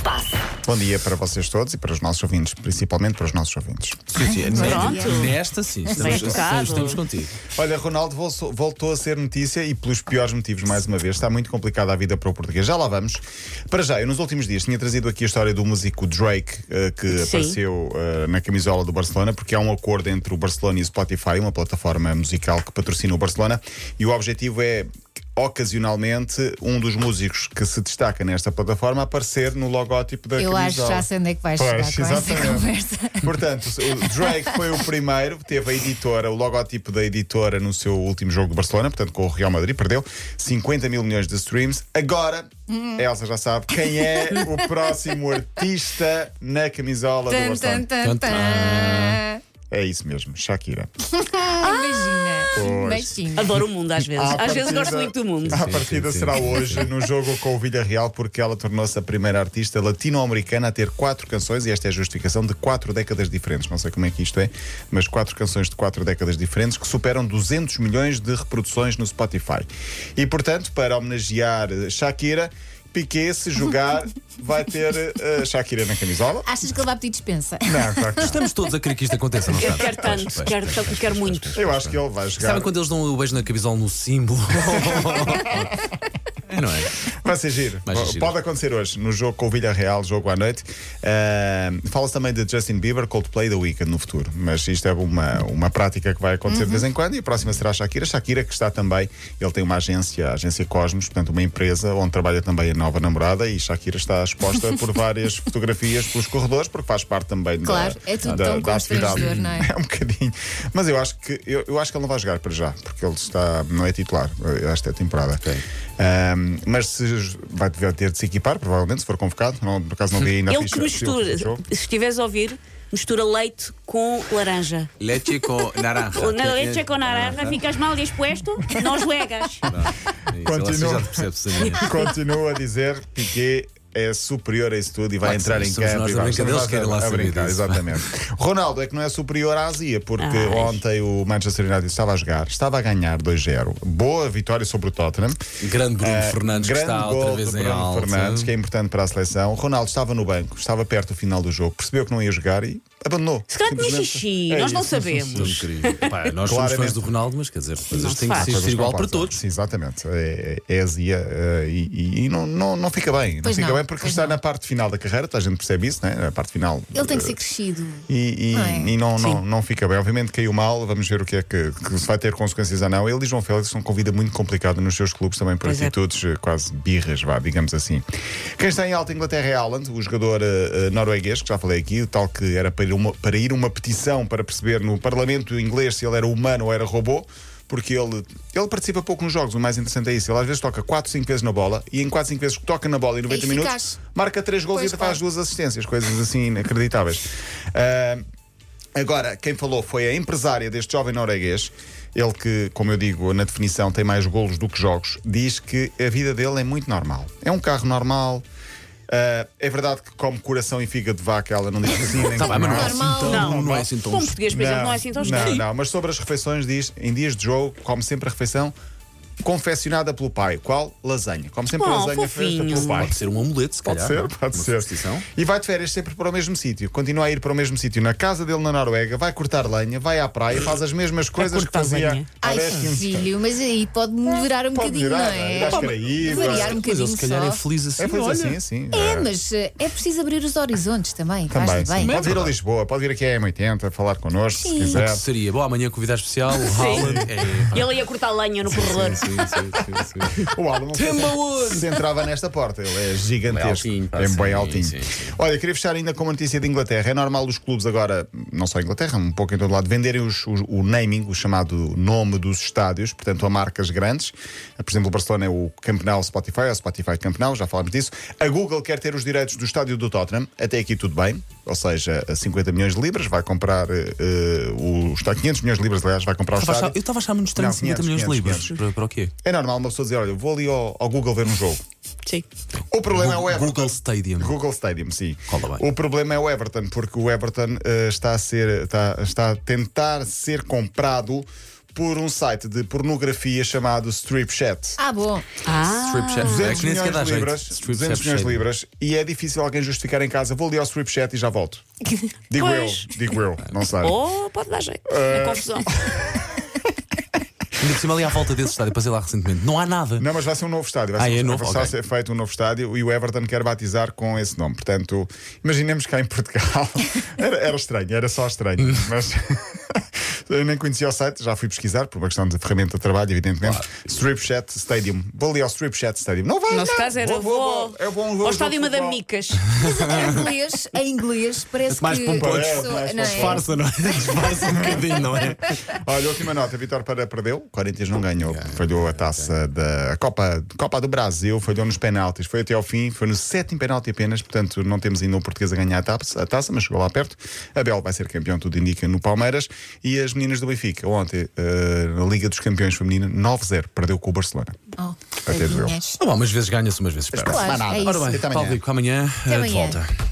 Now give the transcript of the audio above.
se passa. Bom dia para vocês todos e para os nossos ouvintes, principalmente para os nossos ouvintes. Sim, sim, Pronto. Nesta sim, estamos, educado. estamos contigo. Olha, Ronaldo vol- voltou a ser notícia e pelos piores motivos, mais uma vez. Está muito complicada a vida para o português. Já lá vamos. Para já, eu nos últimos dias tinha trazido aqui a história do músico Drake, eh, que Sim. apareceu eh, na camisola do Barcelona, porque há um acordo entre o Barcelona e o Spotify, uma plataforma musical que patrocina o Barcelona, e o objetivo é. Ocasionalmente, um dos músicos que se destaca nesta plataforma aparecer no logótipo da Eu acho que camisola. já sei onde é que vais Pois, chegar com essa exatamente. conversa. Portanto, o Drake foi o primeiro, teve a editora, o logotipo da editora no seu último jogo do Barcelona, portanto com o Real Madrid, perdeu 50 mil milhões de streams. Agora, a Elsa já sabe quem é o próximo artista na camisola do Tan, Barcelona. tan, tan, tan. É isso mesmo, Shakira. Imagina. Imagina. Adoro o mundo às vezes. À Às vezes partida- gosto muito do mundo. Sim, partida sim, sim. será hoje no jogo com o Villarreal, porque ela tornou-se a primeira artista latino-americana a ter quatro canções, e esta é a justificação de quatro décadas diferentes. Não sei como é que isto é, mas quatro canções de quatro décadas diferentes que superam 200 milhões de reproduções no Spotify. E portanto, para homenagear Shakira, Piquet, se jogar, vai ter eh, Shakira na camisola. Achas que ele vai pedir dispensa? Não, claro que não. Estamos todos a querer que isto aconteça, não Eu quero tanto, Pois, pois, quero, pois, tanto, quero pois, muito. pois, Eu pois, acho que ele vai jogar. Sabem quando eles dão o beijo na camisola no símbolo? é, não é? Vai ser giro. Vai ser giro. Pode acontecer hoje, no jogo com o Villarreal, jogo à noite. Uh, Fala-se também de Justin Bieber, Coldplay da Weekend no futuro. Mas isto é uma, uma prática que vai acontecer de vez em quando. E a próxima será a Shakira. Shakira, que está também, ele tem uma agência, a agência Cosmos, portanto, uma empresa onde trabalha também a nova namorada. E Shakira está exposta por várias fotografias pelos corredores, porque faz parte também Claro, da, é tudo da, tão da atividade. não é? É um bocadinho. Mas eu acho que eu, eu acho que ele não vai jogar para já, porque ele está, não é titular eh, esta temporada. Ahm, mas se vai ter de se equipar, provavelmente, se for convocado. Não, por acaso não vi ainda Ele ficha que mistura, jogo. se estiveres a ouvir, mistura leite com laranja. Leite com naranja. O leite com naranja, ficas mal disposto, não juegas. Continua. Já te percebes a minha. Continua a dizer que Piquet é superior a isso tudo e vai Claro que entrar sim, em campo. nós e da vamos- brincadeira, somos eles querem nós lá a brincar, disso. Exatamente. Ronaldo é que não é superior à Ásia, porque Ai. ontem o Manchester United estava a jogar, estava a ganhar 2-0. Boa vitória sobre o Tottenham. Grande Bruno Ah, Fernandes que grande está outra vez em Bruno alta. Fernandes, que é importante para a seleção. Ronaldo estava no banco, estava perto do final do jogo, percebeu que não ia jogar e abandonou. Se calhar tinha xixi, É nós não isso. Tão sabemos. Pá, nós somos Claramente. fãs do Ronaldo, mas quer dizer, as coisas têm que faz. ser igual para todos. Sim, exatamente. É, é azia eh, e, e- e não, não, não fica bem. Não Pois fica não, bem porque pois está não. na parte final da carreira, toda a gente percebe isso, né? Na parte final. Ele tem que eh, ser crescido. E, e- Não é? e não, não, não fica bem. Obviamente caiu mal, vamos ver o que é que, que se vai ter consequências ou não. Ele e João Félix são com vida muito complicada nos seus clubes, também por Pois é. atitudes eh, quase birras, vá, digamos assim. Quem está em alta Inglaterra é Haaland, o jogador eh, eh, norueguês, que já falei aqui, o tal que era para ir, uma, para ir uma petição para perceber no Parlamento inglês se ele era humano ou era robô. Porque ele, ele participa pouco nos jogos, o mais interessante é isso. Ele às vezes toca 4, 5 vezes na bola e em 4, 5 vezes que toca na bola em 90 minutos, marca 3 gols Pois, e faz duas assistências, coisas assim inacreditáveis. Ah, Agora, quem falou foi a empresária deste jovem norueguês. Ele que, como eu digo, na definição tem mais golos do que jogos, diz que a vida dele é muito normal. É um carro normal. Ah, é verdade que come coração e fígado de vaca, ela não diz que sim, nem Tá bem, mas não é assim tão. Não. Não é assim tão. Bom português, por exemplo, não é assim tão não, estranho. não, mas sobre as refeições diz, em dias de jogo, come sempre a refeição confeccionada pelo pai. Qual? Lasanha. Come sempre Oh, lasanha feita fofinho. pelo pai. Pode ser um amuleto, se Pode calhar. ser, não? pode Uma ser. superstição. E vai de férias sempre para o mesmo sítio. Continua a ir para o mesmo sítio. Na casa dele na Noruega, vai cortar lenha, vai à praia, faz as mesmas coisas que cortar fazia lenha. há Ai, 10, 15 filho, mas aí pode melhorar um Pode bocadinho, melhorar, não é? é? Ir às Caraíbas. Variar um Mas ele bocadinho se calhar só. é feliz assim. É feliz olha. assim, sim. É, mas eh, é preciso abrir os horizontes também. Também, Faz sim. bem. Pode vir a Lisboa, pode vir aqui à M80, falar connosco, se Sim. quiser. Seria? Bom, amanhã convidado especial, o Haaland. É, ele ia cortar lenha no corredor. Sim, sim, sim, sim. O Alan se entrava nesta porta, ele é gigantesco. É altinho, é bem altinho. sim, sim. Olha, queria fechar ainda com uma notícia de Inglaterra. É normal os clubes agora, não só em Inglaterra, um pouco em todo lado, venderem os- os- o naming, o chamado nome dos estádios, portanto, a marcas grandes. Por exemplo, o Barcelona é o Camp Nou Spotify, é o Spotify Camp Nou, já falámos disso. A Google quer ter os direitos do estádio do Tottenham, até aqui tudo bem, ou seja, a 50 milhões de libras, vai comprar eh, o está 500 milhões de libras, aliás, vai comprar o a achar- estádio. Eu estava a achar muito estranho Não, 50 500, milhões de 500, libras. 500. Para, para o quê? É normal uma pessoa dizer, olha, vou ali ao, ao Google ver um jogo. Sim. O problema é o Everton. Google Stadium. Google Stadium, sim. O problema é o Everton, porque o Everton eh, está, a ser, está, está a tentar ser comprado por um site de pornografia chamado Strip Chat. Ah, bom. Ah, Strip chat. É 200 que nem sequer milhões de libras, Strip 200 chat milhões de libras e é difícil alguém justificar em casa. Vou ali ao strip chat e já volto. Digo Pois. eu, digo eu, não sei. ou pode dar jeito. Eh, É confusão. Ainda por cima ali à volta desse estádio, passei lá recentemente. Não há nada. Não, mas vai ser um novo estádio. Vai Ah, ser, é novo? vai ser feito um novo estádio e o Everton quer batizar com esse nome. Portanto, imaginemos cá em Portugal. Era, era estranho, era só estranho. mas eu nem conhecia o site, já fui pesquisar por uma questão de ferramenta de trabalho, evidentemente. Strip Chat Stadium. Vou ali ao Strip Chat Stadium. Não vai, No nosso não. caso era vou, vou, vou, eu vou um jogo ao estádio. Madame Micas. Em inglês, em inglês parece Mais que. pomposo. pessoa- Mais não é? Disfarça, não é? Disfarça um bocadinho, não é? Olha, última nota: Vitor Pereira perdeu, o Corinthians não ganhou, falhou a taça da Copa, Copa do Brasil, falhou nos penaltis, foi até ao fim, foi no sétimo penalti apenas, portanto não temos ainda o português a ganhar a taça, a taça, mas chegou lá perto. Abel vai ser campeão, tudo indica, no Palmeiras. E as meninas do Benfica, ontem, eh, na Liga dos Campeões Feminina, 9-0, perdeu com o Barcelona. Oh, Até doeu. Não, bom, umas vezes ganha-se, umas vezes perde. Claro, é. Ora bem, Até amanhã. Paulo Rico, amanhã, Até eh, de amanhã. volta.